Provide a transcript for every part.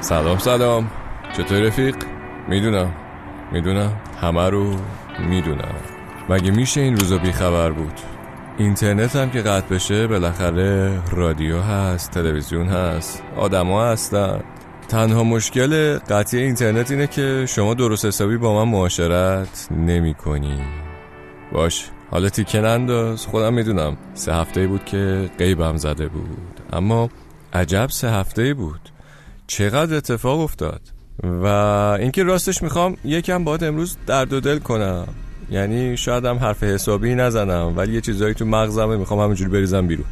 سلام سلام. چطور رفیق؟ می‌دونم. می‌دونم. همه رو می‌دونم. مگه میشه این روزا بیخبر بود؟ اینترنت هم که قطع بشه بالاخره رادیو هست تلویزیون هست. آدما هستن. تنها مشکل قطعی اینترنت اینه که شما درست حسابی با من معاشرت نمی کنی باش. حالا تیکه ننداز. خودم می‌دونم. سه هفته بود که قیبم زده بود. اما عجب سه هفته بود. چقدر اتفاق افتاد؟ و اینکه راستش می‌خوام یکم باید امروز درد و دل کنم. یعنی شاید هم حرف حسابی نزنم ولی یه چیزایی تو مغزمه می‌خوام همینجوری بریزم بیرون.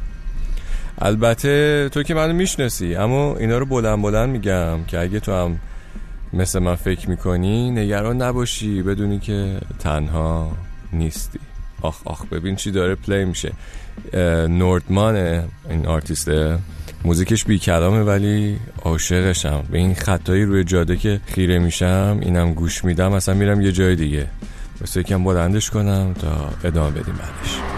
البته تو که منو می‌شناسی اما اینا رو بلند بلند میگم که اگه تو هم مثل من فکر می‌کنی نگران نباشی بدونی که تنها نیستی. آخ آخ ببین چی داره پلی میشه. نوردمانه این آرتیسته موزیکش بی کلامه ولی عاشقشم. به این خطایی روی جاده که خیره میشم اینم گوش میدم اصلا میرم یه جای دیگه. بس یکم بلندش کنم تا ادامه بدیم بعدش.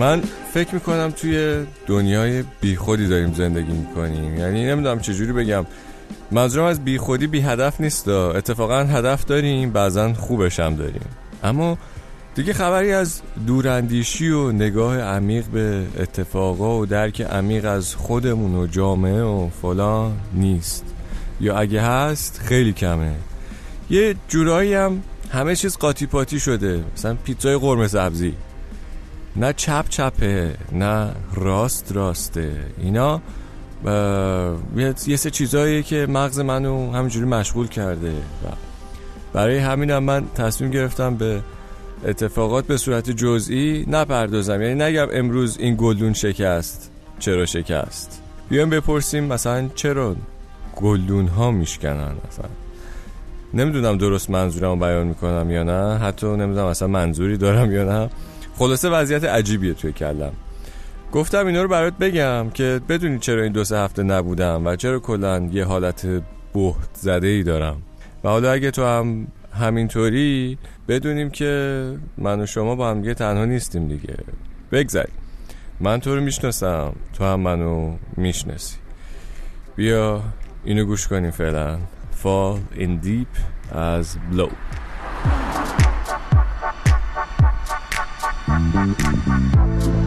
من فکر می‌کنم توی دنیای بیخودی داریم زندگی می‌کنیم. یعنی نمی‌دونم چجوری بگم. منظورم از بیخودی بی هدف نیست اتفاقا هدف داریم بعضا خوبش هم داریم. اما دیگه خبری از دوراندیشی و نگاه عمیق به اتفاقا و درک عمیق از خودمون و جامعه و فلان نیست. یا اگه هست خیلی کمه. یه جورایی هم همه چیز قاطی پاتی شده. مثلا پیتزای قرمه سبزی. نه چپ چپه نه راست راسته. اینا یه سه چیزایی که مغز منو همینجوری مشغول کرده. و برای همینم من تصمیم گرفتم به اتفاقات به صورت جزئی نپردازم. یعنی نگم امروز این گلدون شکست چرا شکست؟ بیایم بپرسیم مثلا چرا گلدون ها میشکنن؟ مثلا نمی‌دونم درست منظورم بیان می‌کنم یا نه حتی نمی‌دونم اصلا منظوری دارم یا نه. خلاصه وضعیت عجیبیه توی کلم. گفتم اینا رو برات بگم که بدونی چرا این دو سه هفته نبودم و چرا کلا یه حالت بهت زده ای دارم. و حالا اگه تو هم همینطوری بدونیم که من و شما با هم دیگه تنها نیستیم دیگه. بگذاریم من تو رو می‌شناسم تو هم منو می‌شناسی. بیا اینو گوش کنیم فعلا. Fall in Deep as Blow. Thank you.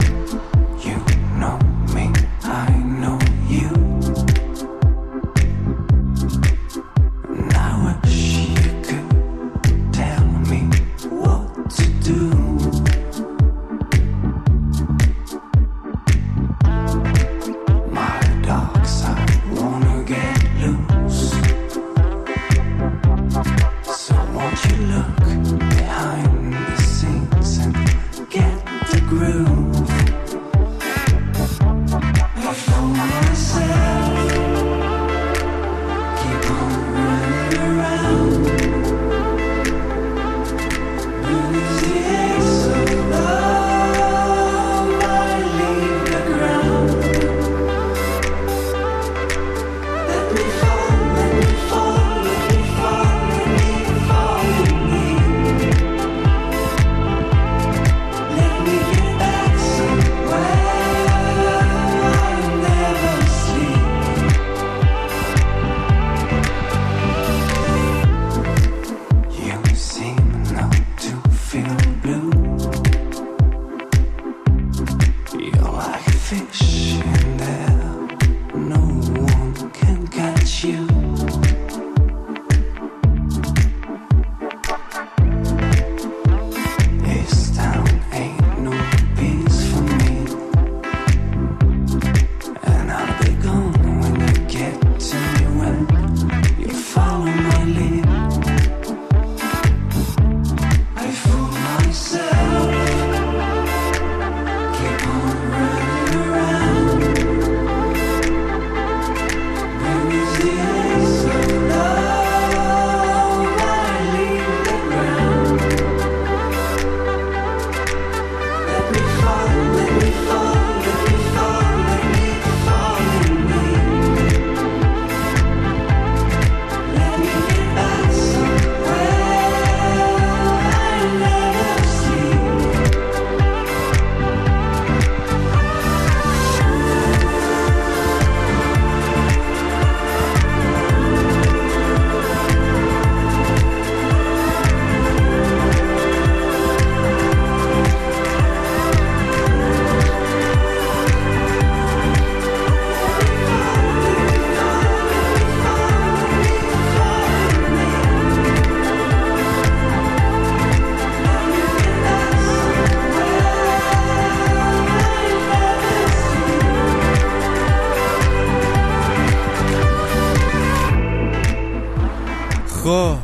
خب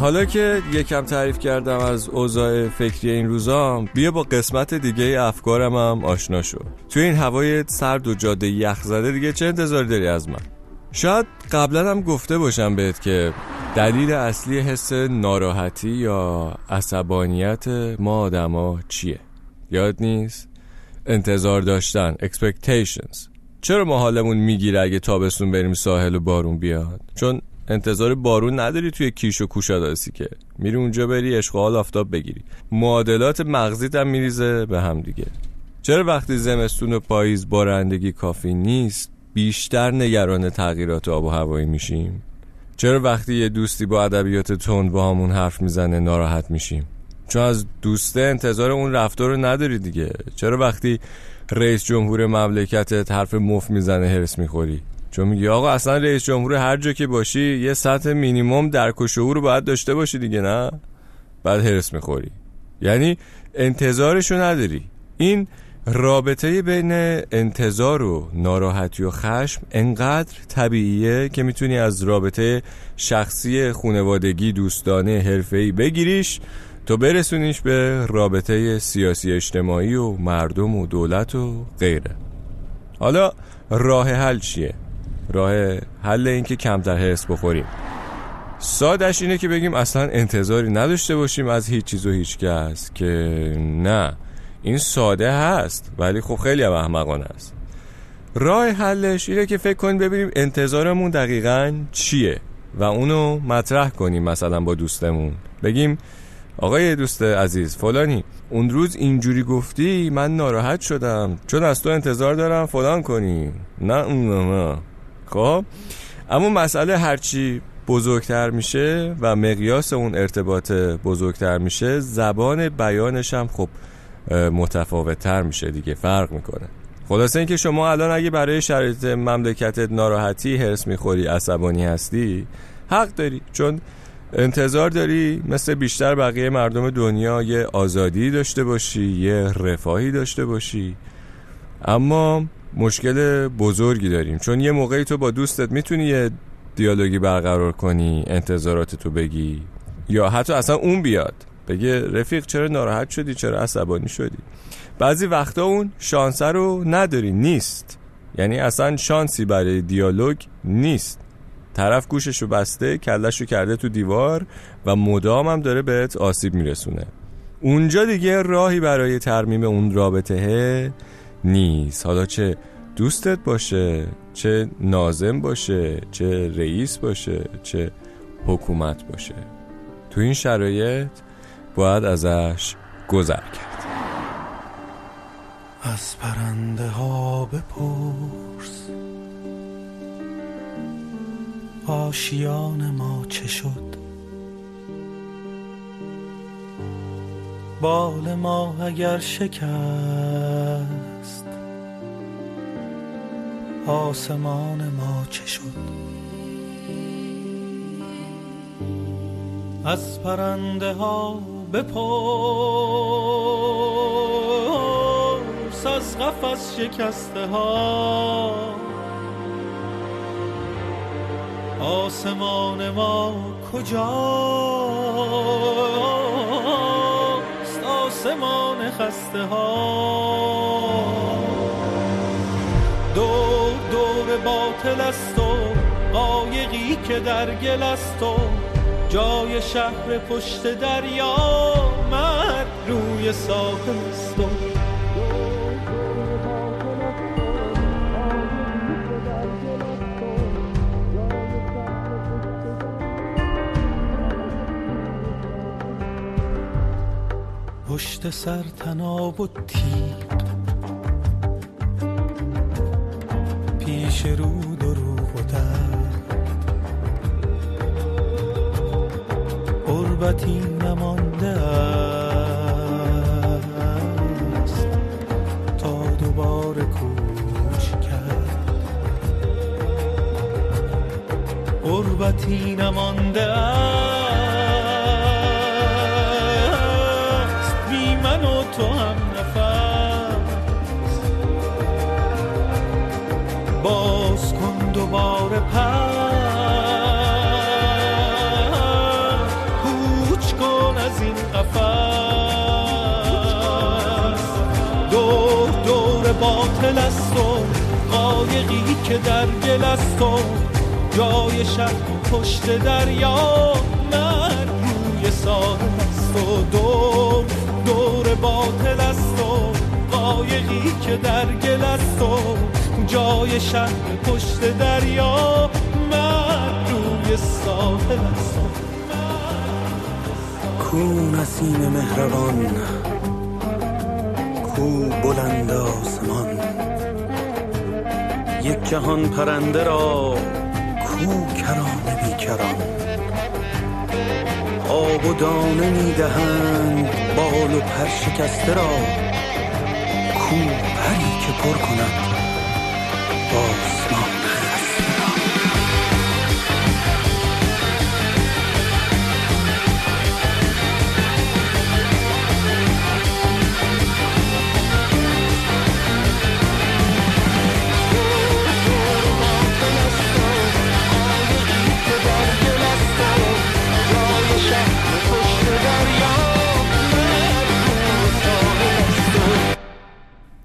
حالا که یکم تعریف کردم از اوضاع فکری این روزام بیا با قسمت دیگه افکارم هم آشنا شو. توی این هوای سرد و جاده یخ زده دیگه چه انتظاری داری از من؟ شاید قبلا هم گفته باشم بهت که دلیل اصلی حس ناراحتی یا عصبانیت ما آدما چیه؟ یاد نیست؟ انتظار داشتن expectations. چرا ما حالمون می‌گیره اگه تابستون بریم ساحل و بارون بیاد؟ چون انتظار بارون نداری توی کیش و کوشاداسی که میری اونجا بری حال آفتاب بگیری. معادلات مغزیت هم میریزه به هم دیگه. چرا وقتی زمستون و پاییز بارندگی کافی نیست بیشتر نگران تغییرات آب و هوایی میشیم؟ چرا وقتی یه دوستی با ادبیات تند با همون حرف می‌زنه ناراحت میشیم؟ چون از دوسته انتظار اون رفتار رو نداری دیگه. چرا وقتی رئیس جمهور مملکتت حرف مف می‌زنه هرس می‌خوری؟ چون میگی آقا اصلا رئیس جمهور هر جا که باشی یه سطح مینیمم درک و شعور رو باید داشته باشی دیگه نه؟ بعد هرس می‌خوری. یعنی انتظارشو نداری. این رابطه بین انتظار و ناراحتی و خشم انقدر طبیعیه که می‌تونی از رابطه شخصی خونوادگی دوستانه حرفه‌ای بگیریش تو برسونیش به رابطه سیاسی اجتماعی و مردم و دولت و غیره. حالا راه حل چیه؟ راه حل این که کمتر حس بخوریم. سادش اینه که بگیم اصلا انتظاری نداشته باشیم از هیچ چیز و هیچ کس که نه این ساده هست ولی خب خیلی هم احمقانه است. راه حلش اینه که فکر کنیم ببینیم انتظارمون دقیقا چیه و اونو مطرح کنیم مثلا با دوستمون. بگیم آقای دوست عزیز فلانی اون روز اینجوری گفتی من ناراحت شدم. چون از تو انتظار دارم فلان کنی. نه اون خب؟ اما مسئله هرچی بزرگتر میشه و مقیاس اون ارتباط بزرگتر میشه زبان بیانش هم خب متفاوت تر میشه دیگه فرق می‌کنه. خلاصه اینکه شما الان اگه برای شرایط مملکتت ناراحتی هرس می‌خوری عصبانی هستی حق داری. چون انتظار داری مثل بیشتر بقیه مردم دنیا یه آزادی داشته باشی یه رفاهی داشته باشی. اما مشکل بزرگی داریم. چون یه موقعی تو با دوستت می‌تونی یه دیالوگی برقرار کنی انتظارات تو بگی یا حتی اصلا اون بیاد بگه رفیق چرا ناراحت شدی؟ چرا عصبانی شدی؟ بعضی وقتا اون شانسه رو نداری نیست. یعنی اصلا شانسی برای دیالوگ نیست. طرف گوششو بسته کلشو کرده تو دیوار و مدام هم داره بهت آسیب میرسونه. اونجا دیگه راهی برای ترمیم اون رابطه نیست. حالا چه دوستت باشه چه نازم باشه چه رئیس باشه چه حکومت باشه. تو این شرایط باید ازش گذر کرد. از پرنده ها بپرس. آشیان ما چه شد؟ بال ما اگر شکست آسمان ما چه شد؟ از پرنده ها بپرس از قفس شکسته ها. آسمان ما کجاست؟ آسمان خسته ها. باطل است و قایقی که در گل است و جای شهر پشت دریا مرد روی ساحل است و پشت سر تناب و تیغ پیش رو و قربتی نمانده است تا دوباره کوچ کرد. قربتی نمانده است باطل است و قایقی که در گل است و جای شهر پشت دریا من روی ساحل است و دور دور باطل است و قایقی که در گل است و جای شهر پشت دریا من روی ساحل است. کو نسیم مهربان کو بلند آسمان. یک جهان پرنده را کو کران. بیکران آب و دانه می‌دهند بال و پر شکسته را. کو پری که پر کند آسمان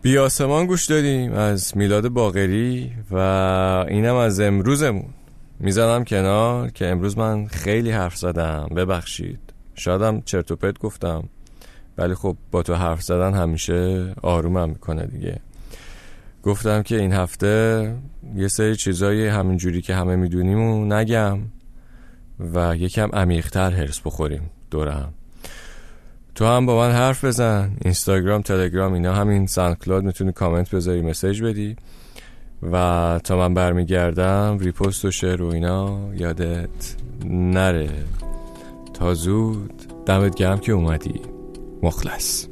بی آسمان گوش دادیم از میلاد باقری و اینم از امروزمون. می‌زنم کنار که امروز من خیلی حرف زدم. ببخشید. شایدم چرت و پرت گفتم. ولی خب با تو حرف زدن همیشه آرومم می‌کنه دیگه. گفتم که این هفته یه سری چیزایی همینجوری که همه می‌دونیم و نگم و یکم عمیقتر هرس بخوریم. دورم. تو هم با من حرف بزن. اینستاگرام تلگرام اینا همین SoundCloud می‌تونی کامنت بذاری message بدی. و تا من برمیگردم repost و share و اینا یادت نره. تا زود دمت گرم که اومدی. مخلص.